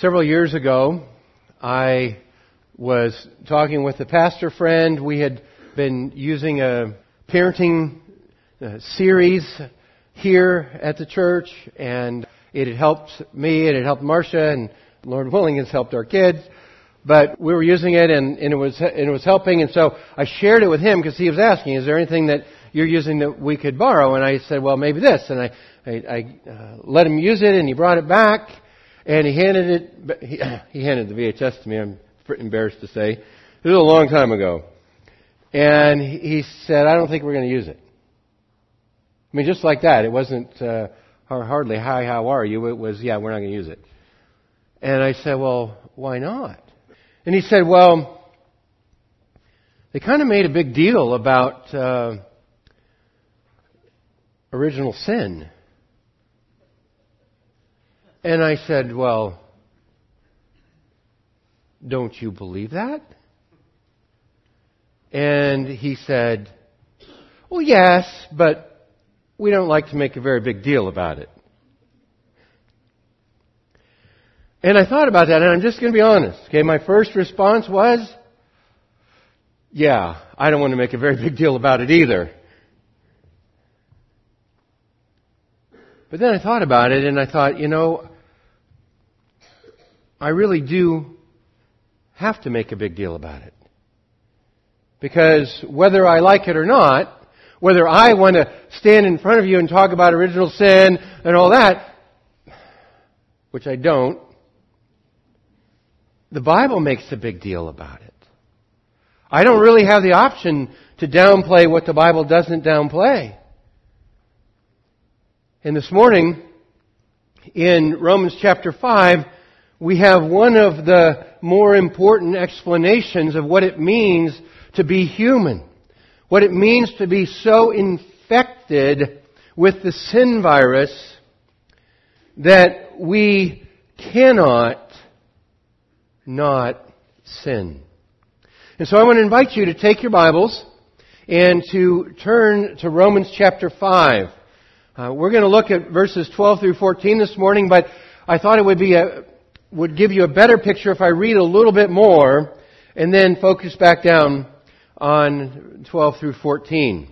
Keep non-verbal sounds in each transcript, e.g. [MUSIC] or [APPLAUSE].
Several years ago, I was talking with a pastor friend. We had been using a parenting uh, series here at the church, and it had helped me, it had helped Marcia, and Lord willing, has helped our kids. But we were using it, and, and it was and it was helping, and so I shared it with him because he was asking, "Is there anything that you're using that we could borrow?" And I said, "Well, maybe this." And I I, I uh, let him use it, and he brought it back, and he handed it. He, [CLEARS THROAT] he handed the VHS to me. I'm pretty embarrassed to say. It was a long time ago, and he said, "I don't think we're going to use it." I mean, just like that. It wasn't uh, hardly "Hi, how are you?" It was, "Yeah, we're not going to use it." And I said, "Well, why not?" And he said, "Well." They kind of made a big deal about uh, original sin. And I said, Well, don't you believe that? And he said, Well, yes, but we don't like to make a very big deal about it. And I thought about that, and I'm just going to be honest. Okay, my first response was, Yeah, I don't want to make a very big deal about it either. But then I thought about it and I thought, you know, I really do have to make a big deal about it. Because whether I like it or not, whether I want to stand in front of you and talk about original sin and all that, which I don't, the Bible makes a big deal about it. I don't really have the option to downplay what the Bible doesn't downplay. And this morning, in Romans chapter 5, we have one of the more important explanations of what it means to be human. What it means to be so infected with the sin virus that we cannot not sin. And so I want to invite you to take your Bibles and to turn to Romans chapter 5. Uh, we're going to look at verses 12 through 14 this morning, but I thought it would be a, would give you a better picture if I read a little bit more and then focus back down on 12 through 14.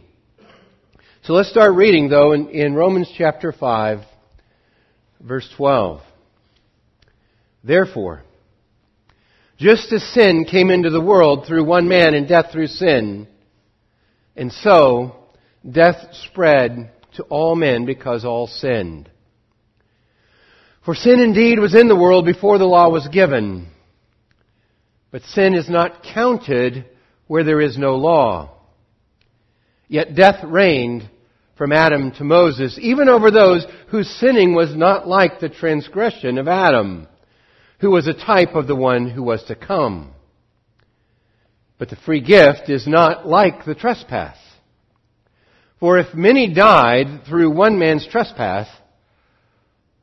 So let's start reading though in, in Romans chapter 5, verse 12. Therefore, just as sin came into the world through one man and death through sin, and so death spread to all men because all sinned. For sin indeed was in the world before the law was given, but sin is not counted where there is no law. Yet death reigned from Adam to Moses, even over those whose sinning was not like the transgression of Adam, who was a type of the one who was to come. But the free gift is not like the trespass. For if many died through one man's trespass,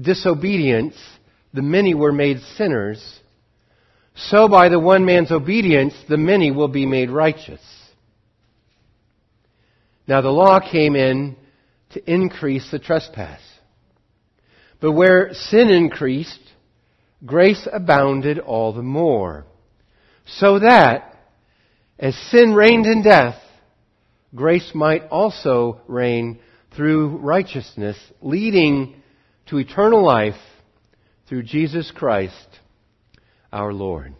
disobedience the many were made sinners, so by the one man's obedience the many will be made righteous. Now the law came in to increase the trespass. But where sin increased, grace abounded all the more. So that, as sin reigned in death, grace might also reign through righteousness, leading to eternal life through Jesus Christ our Lord.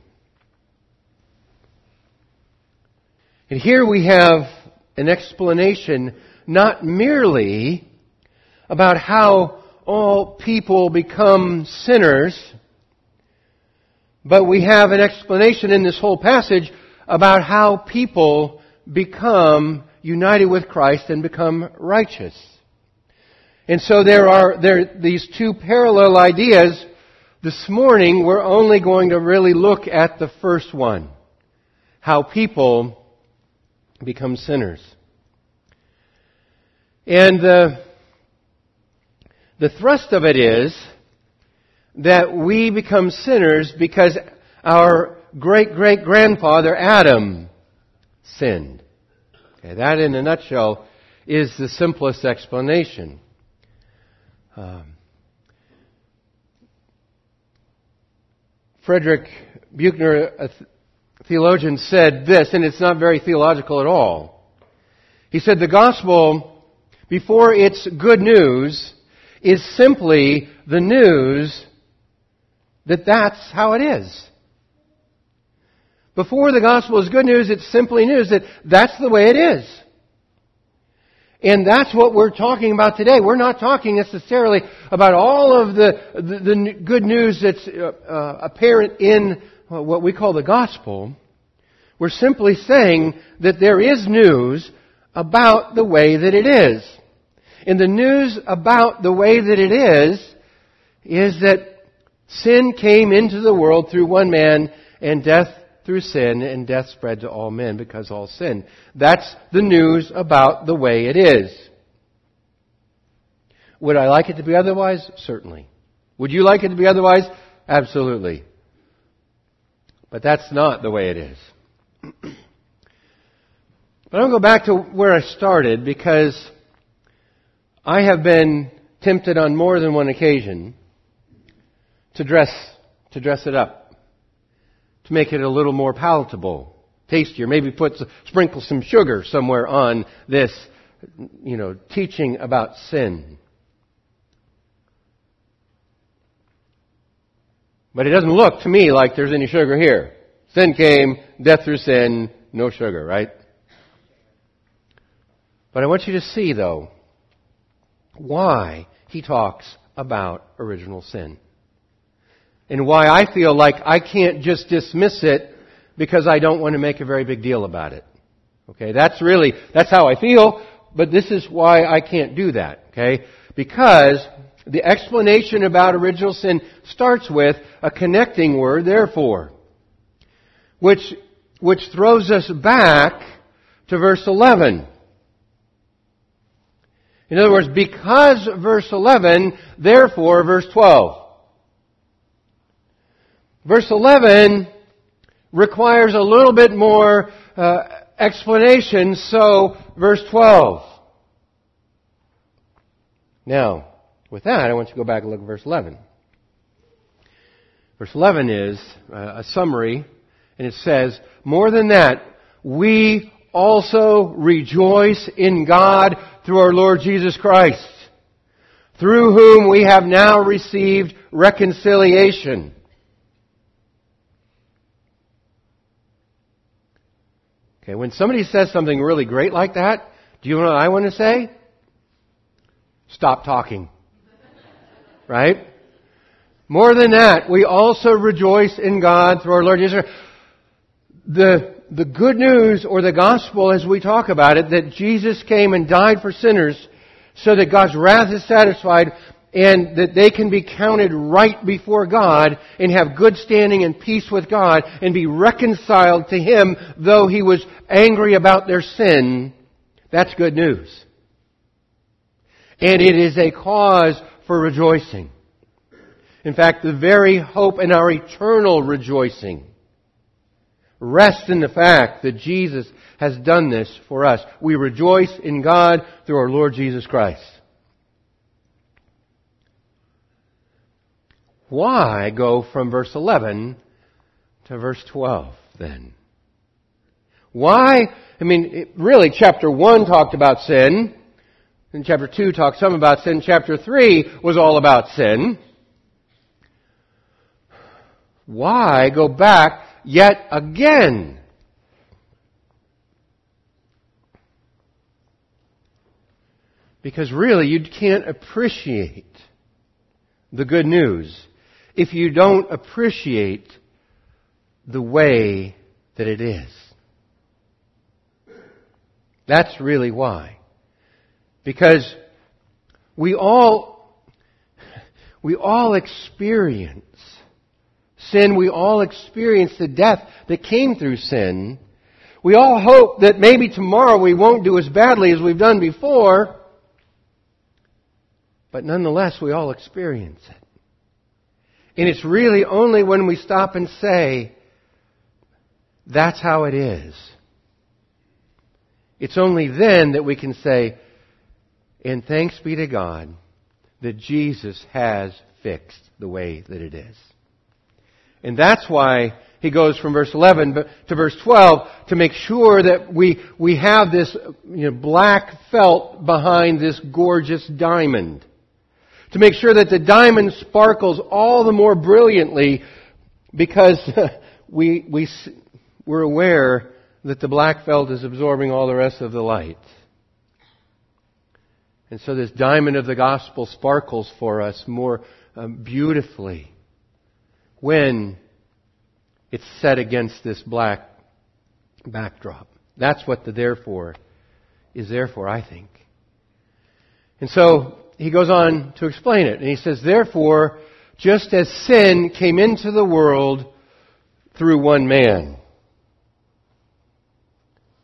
And here we have an explanation not merely about how all people become sinners, but we have an explanation in this whole passage about how people become united with Christ and become righteous. And so there are there these two parallel ideas. This morning we're only going to really look at the first one. How people become sinners. And the, the thrust of it is that we become sinners because our great great grandfather Adam sinned. Okay, that in a nutshell is the simplest explanation. Um, Frederick Buechner, a theologian, said this, and it's not very theological at all. He said the gospel, before it's good news, is simply the news that that's how it is. Before the gospel is good news, it's simply news that that's the way it is. And that's what we're talking about today. We're not talking necessarily about all of the, the, the good news that's uh, uh, apparent in what we call the gospel. We're simply saying that there is news about the way that it is. And the news about the way that it is is that sin came into the world through one man and death through sin, and death spread to all men because all sin. That's the news about the way it is. Would I like it to be otherwise? Certainly. Would you like it to be otherwise? Absolutely. But that's not the way it is. [CLEARS THROAT] but I'll go back to where I started because I have been tempted on more than one occasion to dress, to dress it up to make it a little more palatable, tastier. Maybe put sprinkle some sugar somewhere on this, you know, teaching about sin. But it doesn't look to me like there's any sugar here. Sin came, death through sin, no sugar, right? But I want you to see, though, why he talks about original sin and why I feel like I can't just dismiss it because I don't want to make a very big deal about it. Okay, that's really, that's how I feel, but this is why I can't do that. Okay, because the explanation about original sin starts with a connecting word, therefore, which, which throws us back to verse 11. In other words, because verse 11, therefore verse 12. Verse 11 requires a little bit more uh, explanation, so verse 12. Now, with that, I want you to go back and look at verse 11. Verse 11 is uh, a summary, and it says, More than that, we also rejoice in God through our Lord Jesus Christ, through whom we have now received reconciliation. Okay, when somebody says something really great like that, do you know what I want to say? Stop talking. Right? More than that, we also rejoice in God through our Lord Jesus. The, the good news or the gospel as we talk about it, that Jesus came and died for sinners so that God's wrath is satisfied and that they can be counted right before God and have good standing and peace with God and be reconciled to Him though He was angry about their sin, that's good news. And it is a cause for rejoicing. In fact, the very hope in our eternal rejoicing rests in the fact that Jesus has done this for us. We rejoice in God through our Lord Jesus Christ. Why go from verse 11 to verse 12 then? Why? I mean, really, chapter 1 talked about sin. And chapter 2 talked some about sin. Chapter 3 was all about sin. Why go back yet again? Because really, you can't appreciate the good news if you don't appreciate the way that it is. That's really why. Because we all, we all experience sin. We all experience the death that came through sin. We all hope that maybe tomorrow we won't do as badly as we've done before. But nonetheless, we all experience it. And it's really only when we stop and say, that's how it is. It's only then that we can say, and thanks be to God that Jesus has fixed the way that it is. And that's why he goes from verse 11 to verse 12 to make sure that we, we have this you know, black felt behind this gorgeous diamond. To make sure that the diamond sparkles all the more brilliantly because [LAUGHS] we, we, we're aware that the black felt is absorbing all the rest of the light. And so this diamond of the gospel sparkles for us more um, beautifully when it's set against this black backdrop. That's what the therefore is there for, I think. And so he goes on to explain it. And he says, Therefore, just as sin came into the world through one man.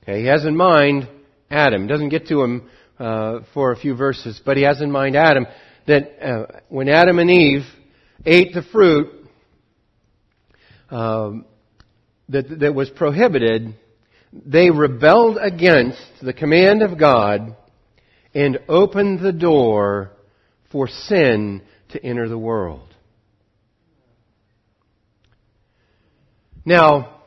Okay, he has in mind Adam. Doesn't get to him uh, for a few verses, but he has in mind Adam. That uh, when Adam and Eve ate the fruit, um, that, that was prohibited, they rebelled against the command of God and opened the door for sin to enter the world. Now,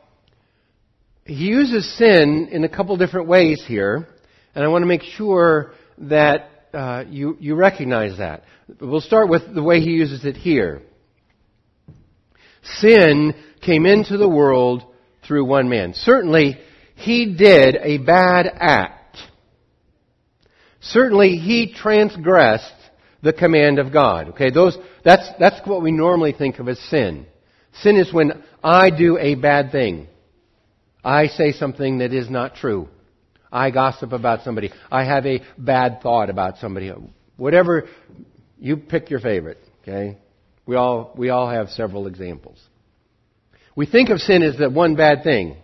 he uses sin in a couple different ways here, and I want to make sure that uh, you, you recognize that. We'll start with the way he uses it here. Sin came into the world through one man. Certainly, he did a bad act. Certainly, he transgressed the command of God. Okay, those, that's, that's what we normally think of as sin. Sin is when I do a bad thing. I say something that is not true. I gossip about somebody. I have a bad thought about somebody. Whatever, you pick your favorite. Okay, we all we all have several examples. We think of sin as that one bad thing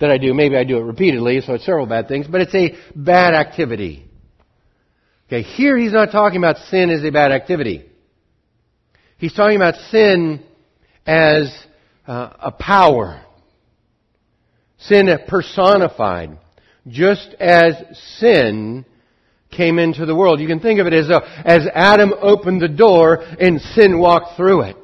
that I do. Maybe I do it repeatedly, so it's several bad things, but it's a bad activity. Okay, here he's not talking about sin as a bad activity. He's talking about sin as uh, a power. Sin personified. Just as sin came into the world. You can think of it as though, as Adam opened the door and sin walked through it.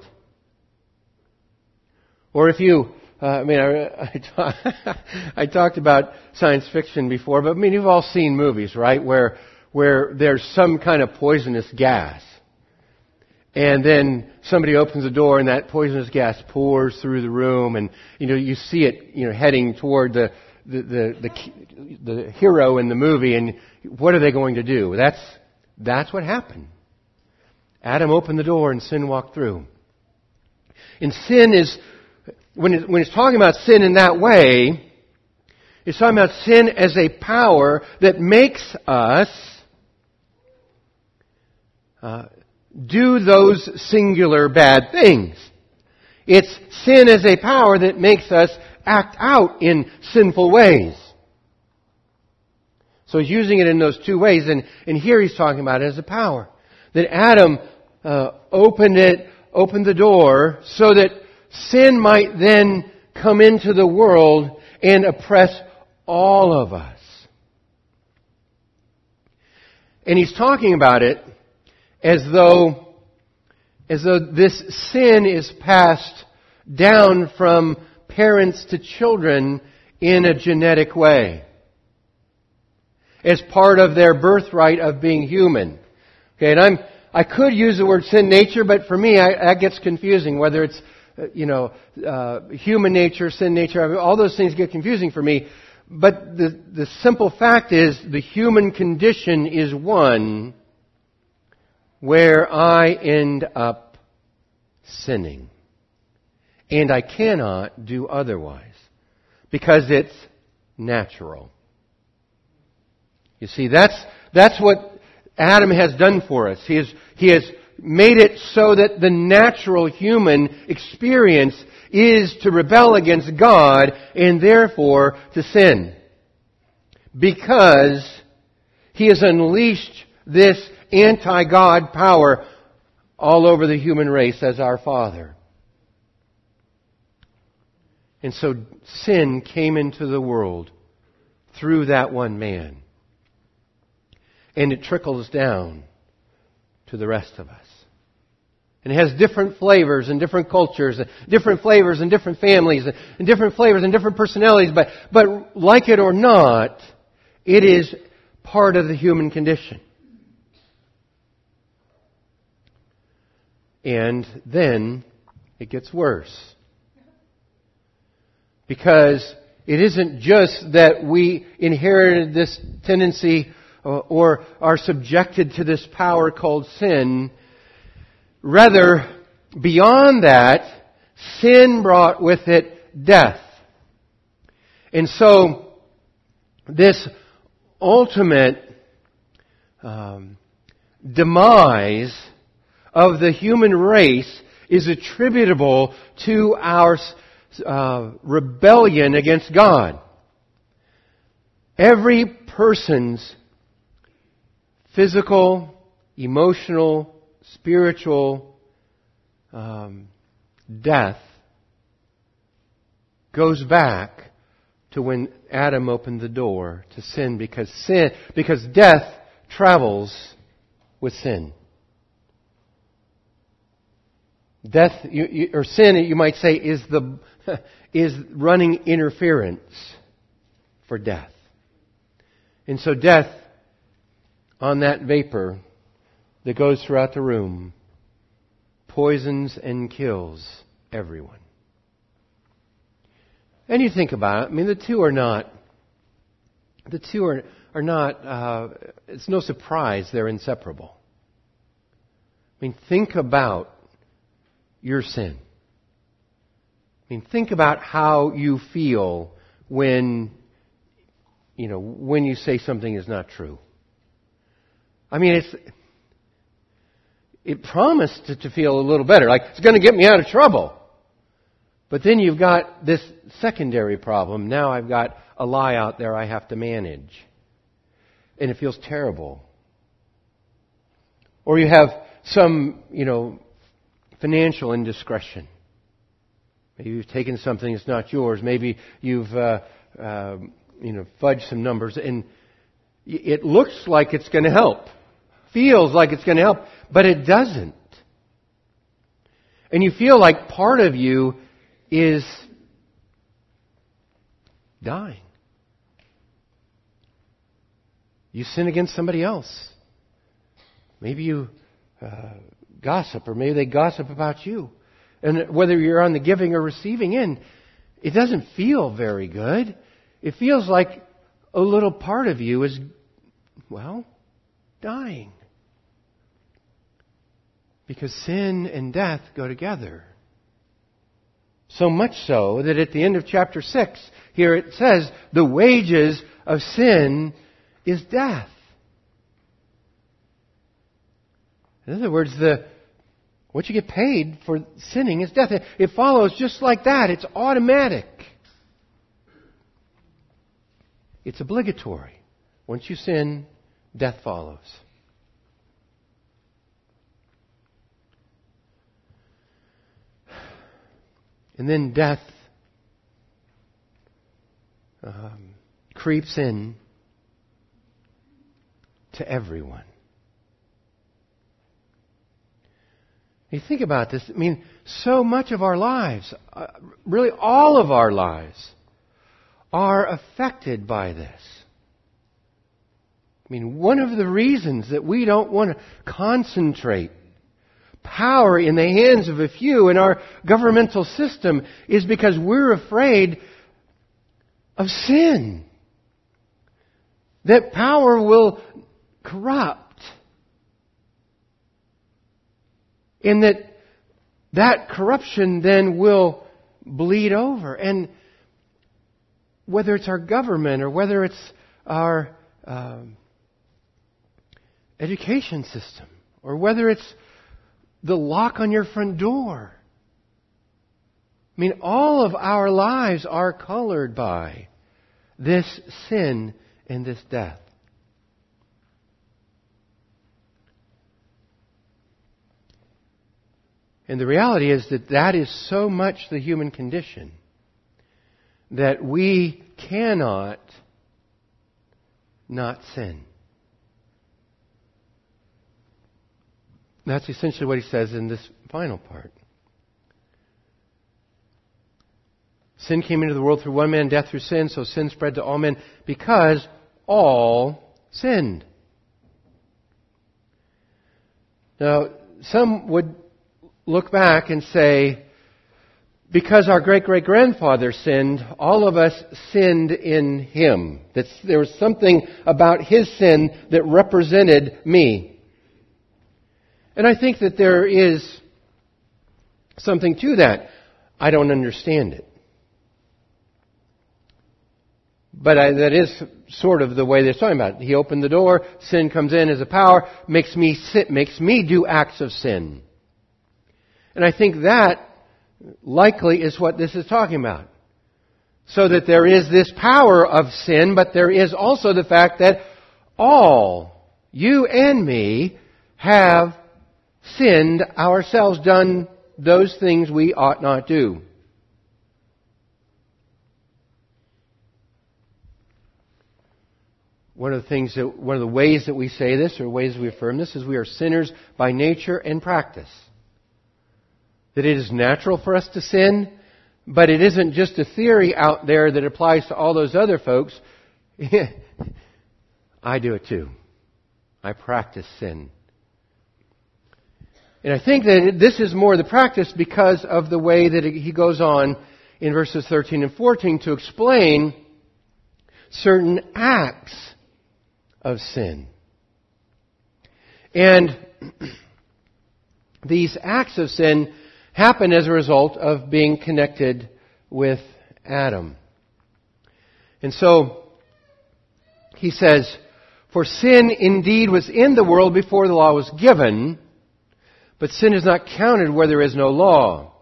Or if you, uh, I mean, I, I, talk, [LAUGHS] I talked about science fiction before, but I mean, you've all seen movies, right, where, where there's some kind of poisonous gas. And then somebody opens the door and that poisonous gas pours through the room and, you know, you see it, you know, heading toward the, the, the, the, the hero in the movie and what are they going to do? That's, that's what happened. Adam opened the door and sin walked through. And sin is when, it, when it's talking about sin in that way, it's talking about sin as a power that makes us uh, do those singular bad things. It's sin as a power that makes us act out in sinful ways. So he's using it in those two ways, and, and here he's talking about it as a power. That Adam uh, opened it, opened the door so that sin might then come into the world and oppress all of us. And he's talking about it as though, as though this sin is passed down from parents to children in a genetic way. As part of their birthright of being human. Okay, and I'm, I could use the word sin nature, but for me, I, that gets confusing, whether it's uh, you know, uh, human nature, sin nature, all those things get confusing for me. but the, the simple fact is the human condition is one where I end up sinning. And I cannot do otherwise. Because it's natural. You see, that's, that's what Adam has done for us. He has, he has made it so that the natural human experience is to rebel against God and therefore to sin. Because He has unleashed this anti-God power all over the human race as our Father. And so sin came into the world through that one man. And it trickles down to the rest of us. And it has different flavors and different cultures, and different flavors and different families, and different flavors and different personalities, but, but like it or not, it is part of the human condition. And then it gets worse. Because it isn't just that we inherited this tendency or are subjected to this power called sin. Rather, beyond that, sin brought with it death. And so, this ultimate um, demise of the human race is attributable to our uh, rebellion against God. Every person's physical, emotional, spiritual um, death goes back to when Adam opened the door to sin because sin because death travels with sin. Death, you, you, or sin, you might say, is the [LAUGHS] is running interference for death. And so death on that vapor that goes throughout the room poisons and kills everyone. And you think about it, I mean, the two are not, the two are, are not, uh, it's no surprise they're inseparable. I mean, think about your sin. I mean, think about how you feel when, you know, when you say something is not true. I mean, it's, it promised to, to feel a little better, like it's going to get me out of trouble. But then you've got this secondary problem. Now I've got a lie out there I have to manage. And it feels terrible. Or you have some, you know, financial indiscretion. Maybe you've taken something that's not yours. Maybe you've, uh, uh, you know, fudged some numbers, and it looks like it's going to help, feels like it's going to help, but it doesn't. And you feel like part of you is dying. You sin against somebody else. Maybe you uh, gossip, or maybe they gossip about you. And whether you're on the giving or receiving end, it doesn't feel very good. It feels like a little part of you is, well, dying. Because sin and death go together. So much so that at the end of chapter 6, here it says, the wages of sin is death. In other words, the, what you get paid for sinning is death. It follows just like that. It's automatic. It's obligatory. Once you sin, death follows. And then death um, creeps in to everyone. You think about this. I mean, so much of our lives, uh, really all of our lives, are affected by this. I mean, one of the reasons that we don't want to concentrate power in the hands of a few in our governmental system is because we're afraid of sin. that power will corrupt. And that that corruption then will bleed over. And whether it's our government or whether it's our um, education system or whether it's the lock on your front door. I mean, all of our lives are colored by this sin and this death. And the reality is that that is so much the human condition that we cannot not sin. That's essentially what he says in this final part. Sin came into the world through one man, death through sin, so sin spread to all men because all sinned. Now, some would look back and say, because our great great grandfather sinned, all of us sinned in him. That there was something about his sin that represented me. And I think that there is something to that. I don't understand it. But I, that is sort of the way they're talking about it. He opened the door, sin comes in as a power, makes me sit, makes me do acts of sin. And I think that likely is what this is talking about. So that there is this power of sin, but there is also the fact that all, you and me, have sinned ourselves, done those things we ought not do. One of the things that, one of the ways that we say this, or ways we affirm this, is we are sinners by nature and practice that it is natural for us to sin, but it isn't just a theory out there that applies to all those other folks. [LAUGHS] I do it too. I practice sin. And I think that this is more the practice because of the way that he goes on in verses 13 and 14 to explain certain acts of sin. And [CLEARS THROAT] these acts of sin happen as a result of being connected with Adam. And so, he says, For sin indeed was in the world before the law was given, but sin is not counted where there is no law.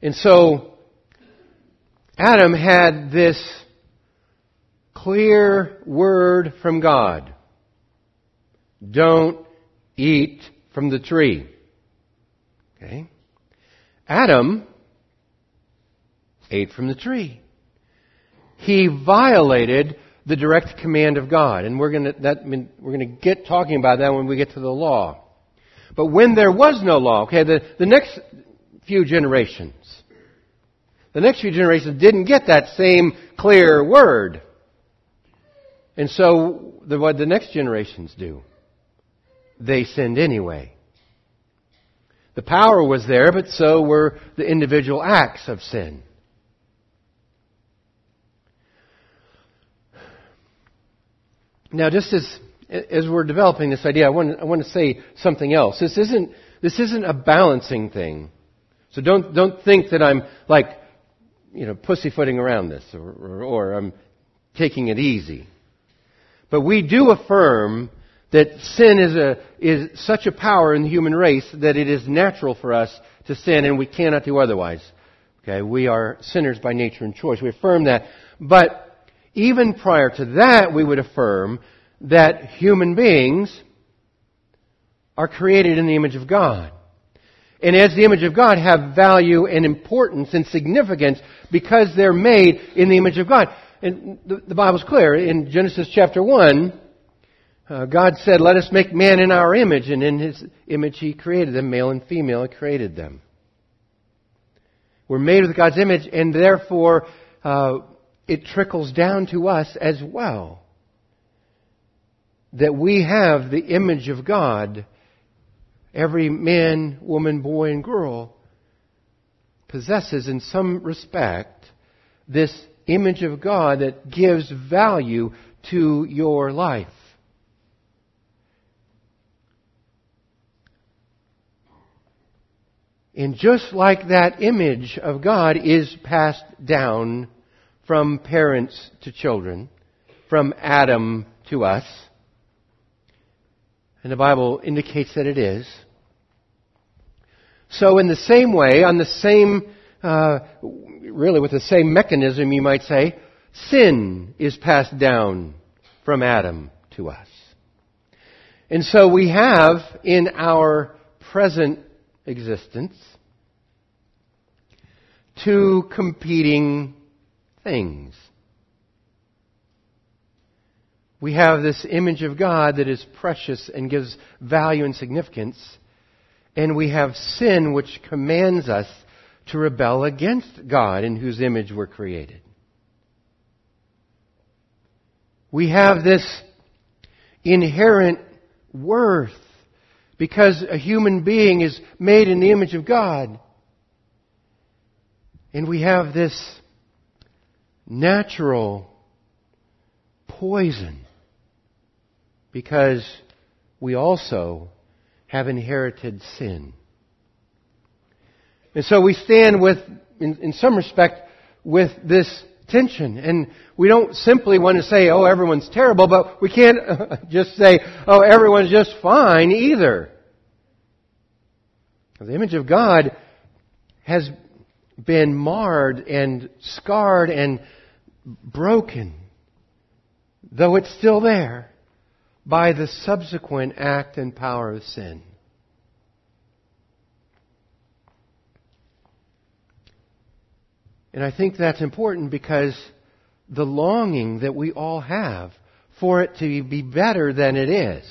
And so, Adam had this clear word from God. Don't eat from the tree. Okay? Adam ate from the tree. He violated the direct command of God, and we're going to that we're going to get talking about that when we get to the law. But when there was no law, okay, the, the next few generations, the next few generations didn't get that same clear word. And so, the, what the next generations do? They sinned anyway. The power was there, but so were the individual acts of sin. Now, just as as we're developing this idea, I want, I want to say something else. This isn't this isn't a balancing thing. So don't don't think that I'm like you know pussyfooting around this or, or, or I'm taking it easy. But we do affirm that sin is, a, is such a power in the human race that it is natural for us to sin and we cannot do otherwise. Okay, we are sinners by nature and choice. We affirm that. But even prior to that, we would affirm that human beings are created in the image of God. And as the image of God have value and importance and significance because they're made in the image of God. And the, the Bible's clear. In Genesis chapter 1, uh, God said, Let us make man in our image, and in his image he created them, male and female, he created them. We're made with God's image, and therefore uh, it trickles down to us as well. That we have the image of God. Every man, woman, boy, and girl possesses in some respect this image of God that gives value to your life. And just like that image of God is passed down from parents to children, from Adam to us, and the Bible indicates that it is. So in the same way, on the same, uh, really with the same mechanism, you might say, sin is passed down from Adam to us. And so we have in our present existence two competing things. We have this image of God that is precious and gives value and significance, and we have sin which commands us to rebel against God in whose image we're created. We have this inherent worth because a human being is made in the image of God. And we have this natural poison because we also have inherited sin. And so we stand with, in, in, some respect, with this tension. And we don't simply want to say, oh, everyone's terrible, but we can't [LAUGHS] just say, oh, everyone's just fine either. The image of God has been marred and scarred and broken, though it's still there, by the subsequent act and power of sin. And I think that's important because the longing that we all have for it to be better than it is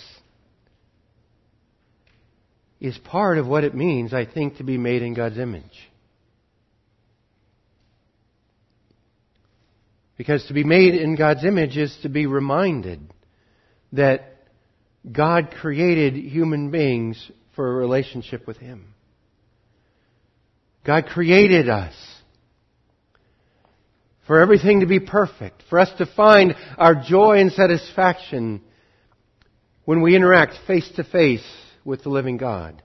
is part of what it means, I think, to be made in God's image. Because to be made in God's image is to be reminded that God created human beings for a relationship with Him. God created us for everything to be perfect, for us to find our joy and satisfaction when we interact face to face with the living God.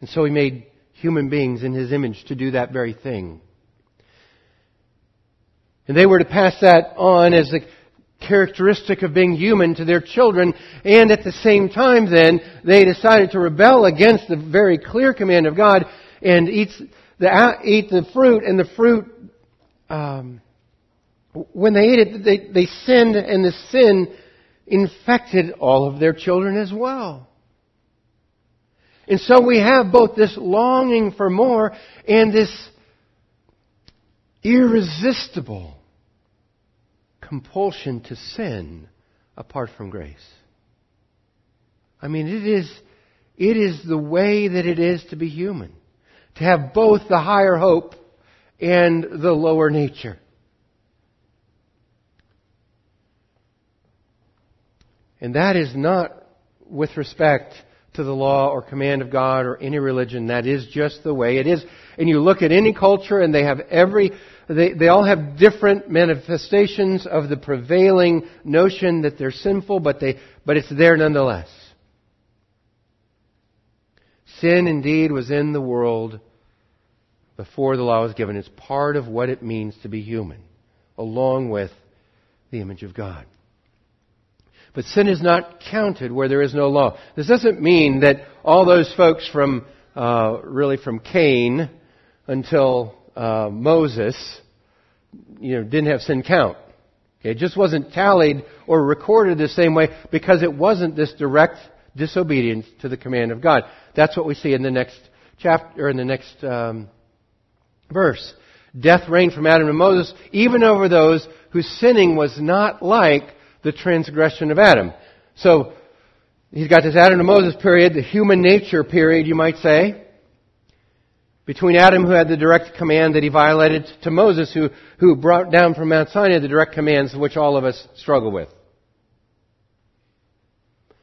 And so He made human beings in His image to do that very thing. And they were to pass that on as a characteristic of being human to their children, and at the same time then, they decided to rebel against the very clear command of God and eat the, eat the fruit, and the fruit um, when they ate it, they, they sinned, and the sin infected all of their children as well. And so we have both this longing for more and this irresistible compulsion to sin apart from grace. I mean, it is, it is the way that it is to be human. To have both the higher hope and the lower nature. And that is not with respect to the law or command of God or any religion. That is just the way it is. And you look at any culture and they have every, they, they all have different manifestations of the prevailing notion that they're sinful, but they, but it's there nonetheless. Sin indeed was in the world before the law was given. It's part of what it means to be human, along with the image of God. But sin is not counted where there is no law. This doesn't mean that all those folks from, uh, really from Cain until uh, Moses, you know, didn't have sin count. Okay, it just wasn't tallied or recorded the same way because it wasn't this direct disobedience to the command of God. That's what we see in the next chapter, or in the next um, verse. Death reigned from Adam to Moses, even over those whose sinning was not like the transgression of Adam. So, he's got this Adam to Moses period, the human nature period, you might say, between Adam, who had the direct command that he violated, to Moses, who, who brought down from Mount Sinai the direct commands which all of us struggle with.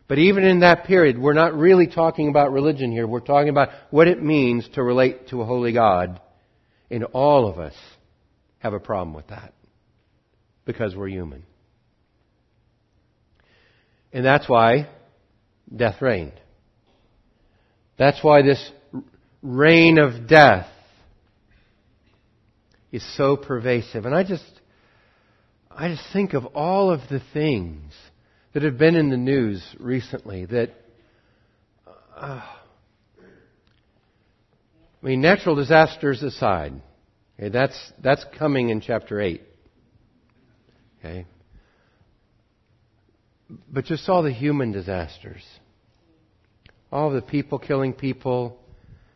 But even in that period, we're not really talking about religion here. We're talking about what it means to relate to a holy God and all of us have a problem with that because we're human. And that's why death reigned. That's why this reign of death is so pervasive. And I just, I just think of all of the things that have been in the news recently that, uh, I mean, natural disasters aside, okay, that's, that's coming in chapter 8. Okay? But just all the human disasters. All the people killing people,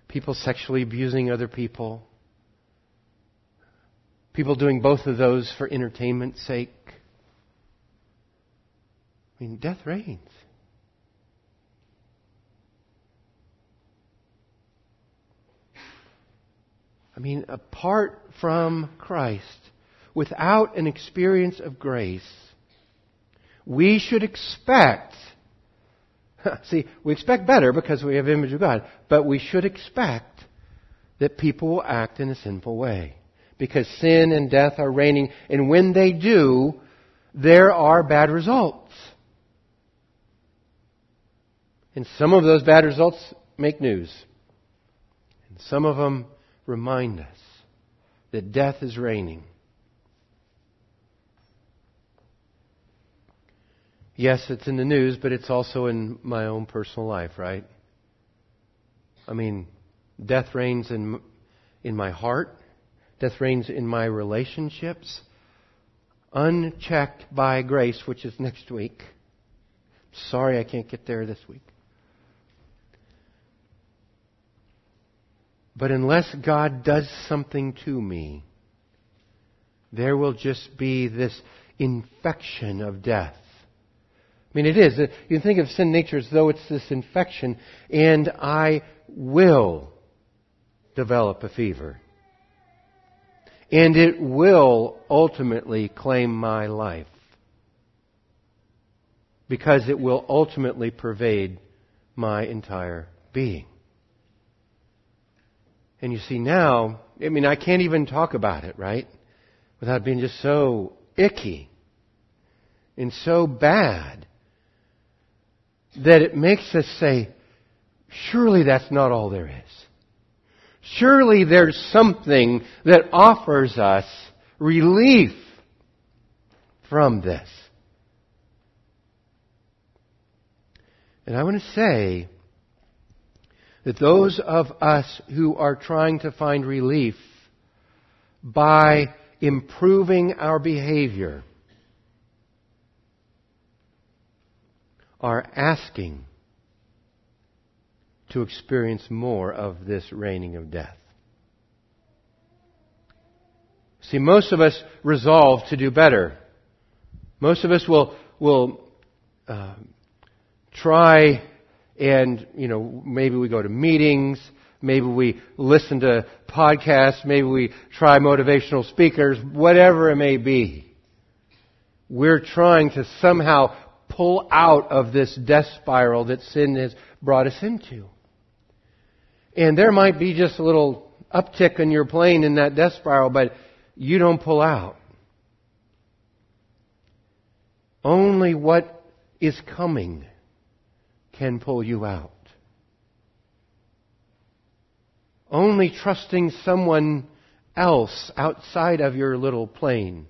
people sexually abusing other people, people doing both of those for entertainment's sake. I mean, death reigns. I mean, apart from Christ, without an experience of grace, we should expect, [LAUGHS] see, we expect better because we have image of God, but we should expect that people will act in a sinful way. Because sin and death are reigning, and when they do, there are bad results. And some of those bad results make news. And some of them remind us that death is reigning. Yes, it's in the news, but it's also in my own personal life, right? I mean, death reigns in, in my heart. Death reigns in my relationships. Unchecked by grace, which is next week. Sorry I can't get there this week. But unless God does something to me, there will just be this infection of death. I mean, it is. You think of sin nature as though it's this infection, and I will develop a fever. And it will ultimately claim my life. Because it will ultimately pervade my entire being. And you see now, I mean, I can't even talk about it, right? Without being just so icky and so bad that it makes us say, surely that's not all there is. Surely there's something that offers us relief from this. And I want to say that those of us who are trying to find relief by improving our behavior are asking to experience more of this reigning of death. See, most of us resolve to do better. Most of us will, will uh, try and, you know, maybe we go to meetings, maybe we listen to podcasts, maybe we try motivational speakers, whatever it may be. We're trying to somehow pull out of this death spiral that sin has brought us into. And there might be just a little uptick in your plane in that death spiral, but you don't pull out. Only what is coming can pull you out. Only trusting someone else outside of your little plane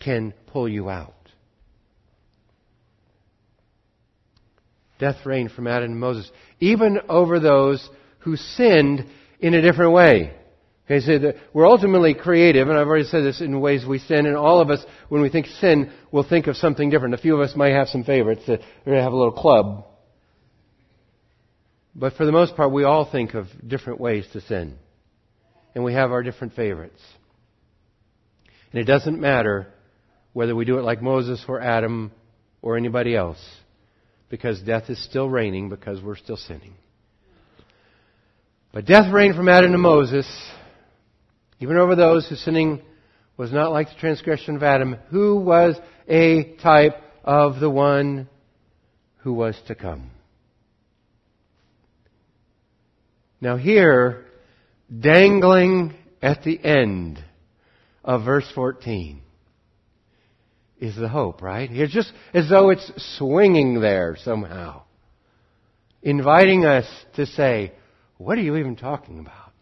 can pull you out. Death reigned from Adam and Moses, even over those who sinned in a different way. Okay, so we're ultimately creative, and I've already said this in ways we sin, and all of us, when we think sin, will think of something different. A few of us might have some favorites. We're going to have a little club but for the most part, we all think of different ways to sin. And we have our different favorites. And it doesn't matter whether we do it like Moses or Adam or anybody else, because death is still reigning because we're still sinning. But death reigned from Adam to Moses, even over those whose sinning was not like the transgression of Adam, who was a type of the one who was to come. Now, here, dangling at the end of verse 14 is the hope, right? It's just as though it's swinging there somehow, inviting us to say, what are you even talking about?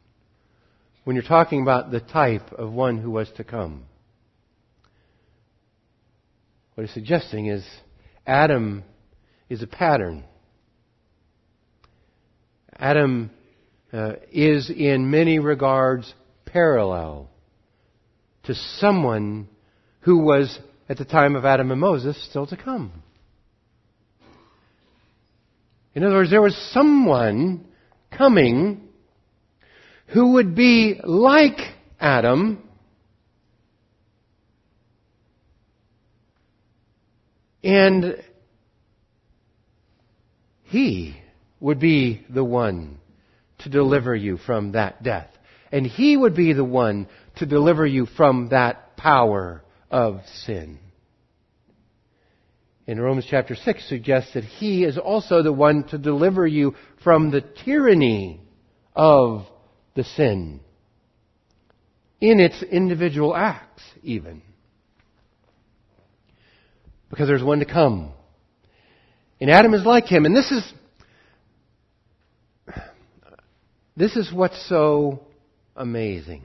When you're talking about the type of one who was to come. What he's suggesting is Adam is a pattern. Adam uh, is in many regards parallel to someone who was at the time of Adam and Moses still to come. In other words, there was someone coming who would be like Adam, and he would be the one to deliver you from that death. And he would be the one to deliver you from that power of sin. In Romans chapter 6 suggests that he is also the one to deliver you from the tyranny of the sin in its individual acts even. Because there's one to come. And Adam is like him. And this is this is what's so amazing.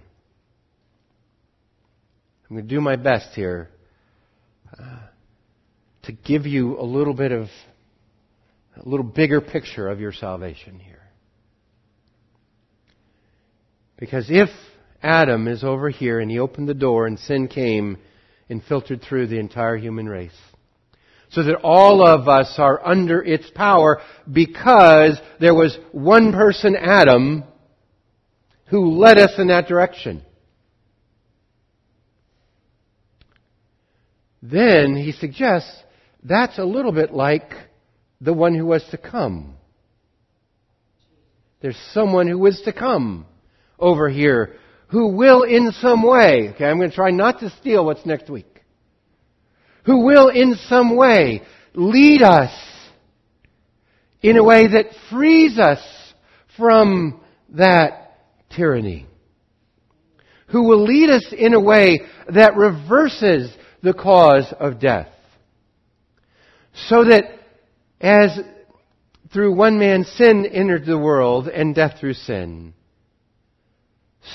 I'm going to do my best here uh, to give you a little bit of a little bigger picture of your salvation here. Because if Adam is over here and he opened the door and sin came and filtered through the entire human race, so that all of us are under its power because there was one person, Adam, who led us in that direction. Then he suggests that's a little bit like the one who was to come. There's someone who is to come over here who will in some way, okay, I'm going to try not to steal what's next week, who will in some way lead us in a way that frees us from that tyranny. Who will lead us in a way that reverses the cause of death. So that as through one man sin entered the world and death through sin,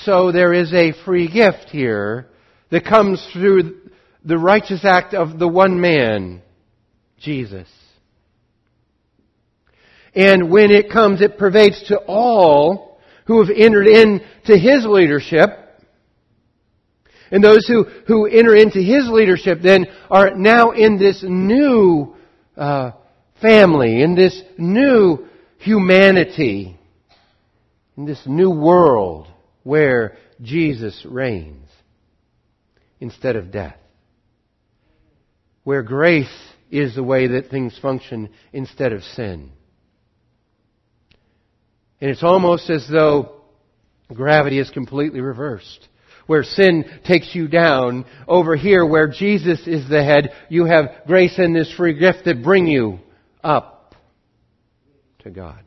so there is a free gift here that comes through the righteous act of the one man, Jesus. And when it comes, it pervades to all who have entered into His leadership and those who, who enter into his leadership then are now in this new uh, family, in this new humanity, in this new world where Jesus reigns instead of death. Where grace is the way that things function instead of sin. And it's almost as though gravity is completely reversed where sin takes you down. Over here, where Jesus is the head, you have grace and this free gift that bring you up to God.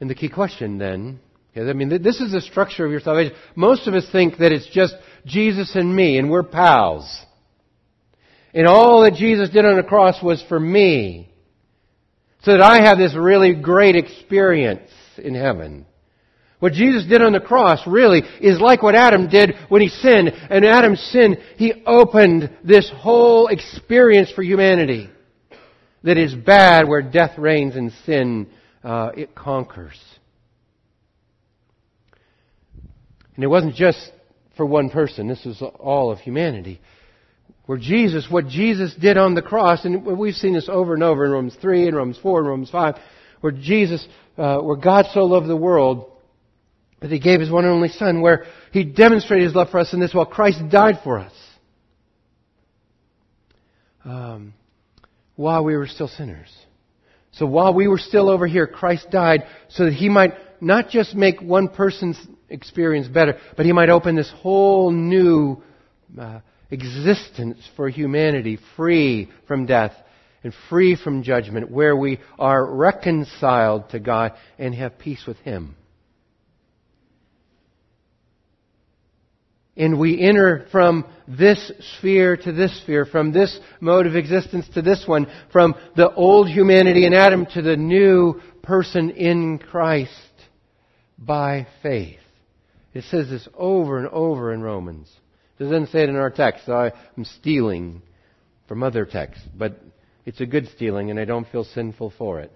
And the key question then, I mean, this is the structure of your salvation. Most of us think that it's just Jesus and me, and we're pals. And all that Jesus did on the cross was for me. So that I have this really great experience in heaven. What Jesus did on the cross really is like what Adam did when he sinned. And Adam's sin, he opened this whole experience for humanity that is bad where death reigns and sin, uh, it conquers. And it wasn't just for one person. This was all of humanity. Where Jesus, what Jesus did on the cross, and we've seen this over and over in Romans 3 and Romans 4 and Romans 5, where Jesus, uh, where God so loved the world that He gave His one and only Son, where He demonstrated His love for us in this while Christ died for us. Um, while we were still sinners. So while we were still over here, Christ died so that He might not just make one person's experience better, but He might open this whole new uh, existence for humanity free from death and free from judgment, where we are reconciled to God and have peace with Him. And we enter from this sphere to this sphere, from this mode of existence to this one, from the old humanity in Adam to the new person in Christ by faith. It says this over and over in Romans. It doesn't say it in our text, so I'm stealing from other texts, but it's a good stealing and I don't feel sinful for it.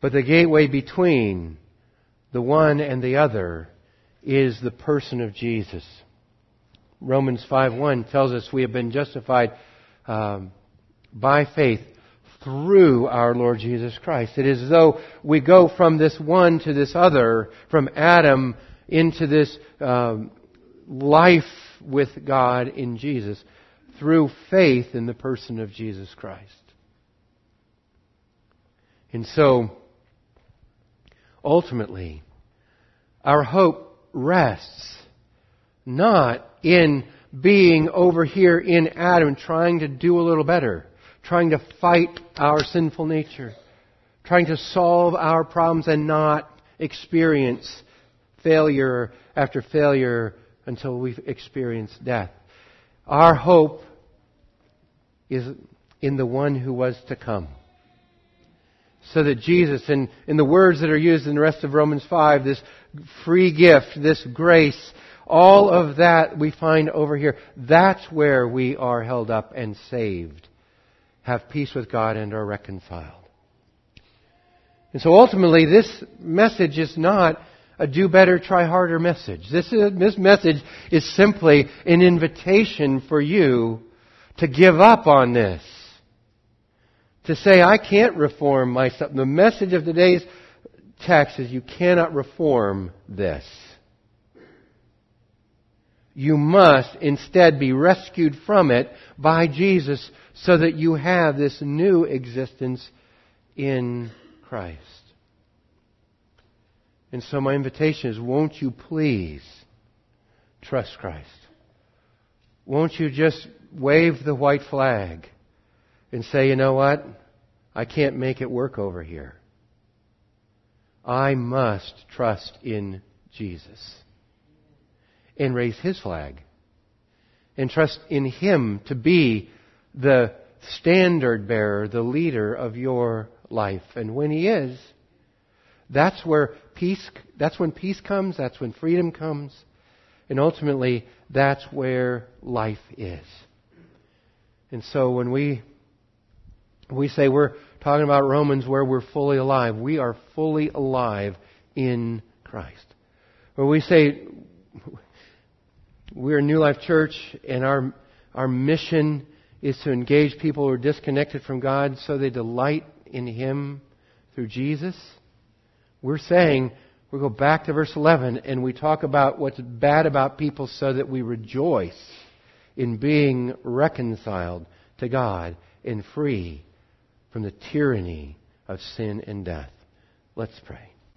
But the gateway between the one and the other is the person of Jesus. Romans 5:1 tells us we have been justified um, by faith through our Lord Jesus Christ. It is as though we go from this one to this other, from Adam into this um, life with God in Jesus through faith in the person of Jesus Christ. And so, ultimately, our hope rests not in being over here in Adam trying to do a little better, trying to fight our sinful nature, trying to solve our problems and not experience failure after failure until we experience death. Our hope is in the one who was to come so that Jesus, and in the words that are used in the rest of Romans 5, this free gift, this grace, all of that we find over here. That's where we are held up and saved, have peace with God and are reconciled. And so ultimately, this message is not a do better, try harder message. This, is, this message is simply an invitation for you to give up on this to say, I can't reform myself. The message of today's text is you cannot reform this. You must instead be rescued from it by Jesus so that you have this new existence in Christ. And so my invitation is, won't you please trust Christ? Won't you just wave the white flag? and say, you know what? I can't make it work over here. I must trust in Jesus and raise His flag and trust in Him to be the standard bearer, the leader of your life. And when He is, that's where peace, that's when peace comes, that's when freedom comes, and ultimately, that's where life is. And so when we we say we're talking about Romans where we're fully alive. We are fully alive in Christ. Where we say we're a New Life Church and our, our mission is to engage people who are disconnected from God so they delight in Him through Jesus. We're saying, we go back to verse 11 and we talk about what's bad about people so that we rejoice in being reconciled to God and free from the tyranny of sin and death. Let's pray.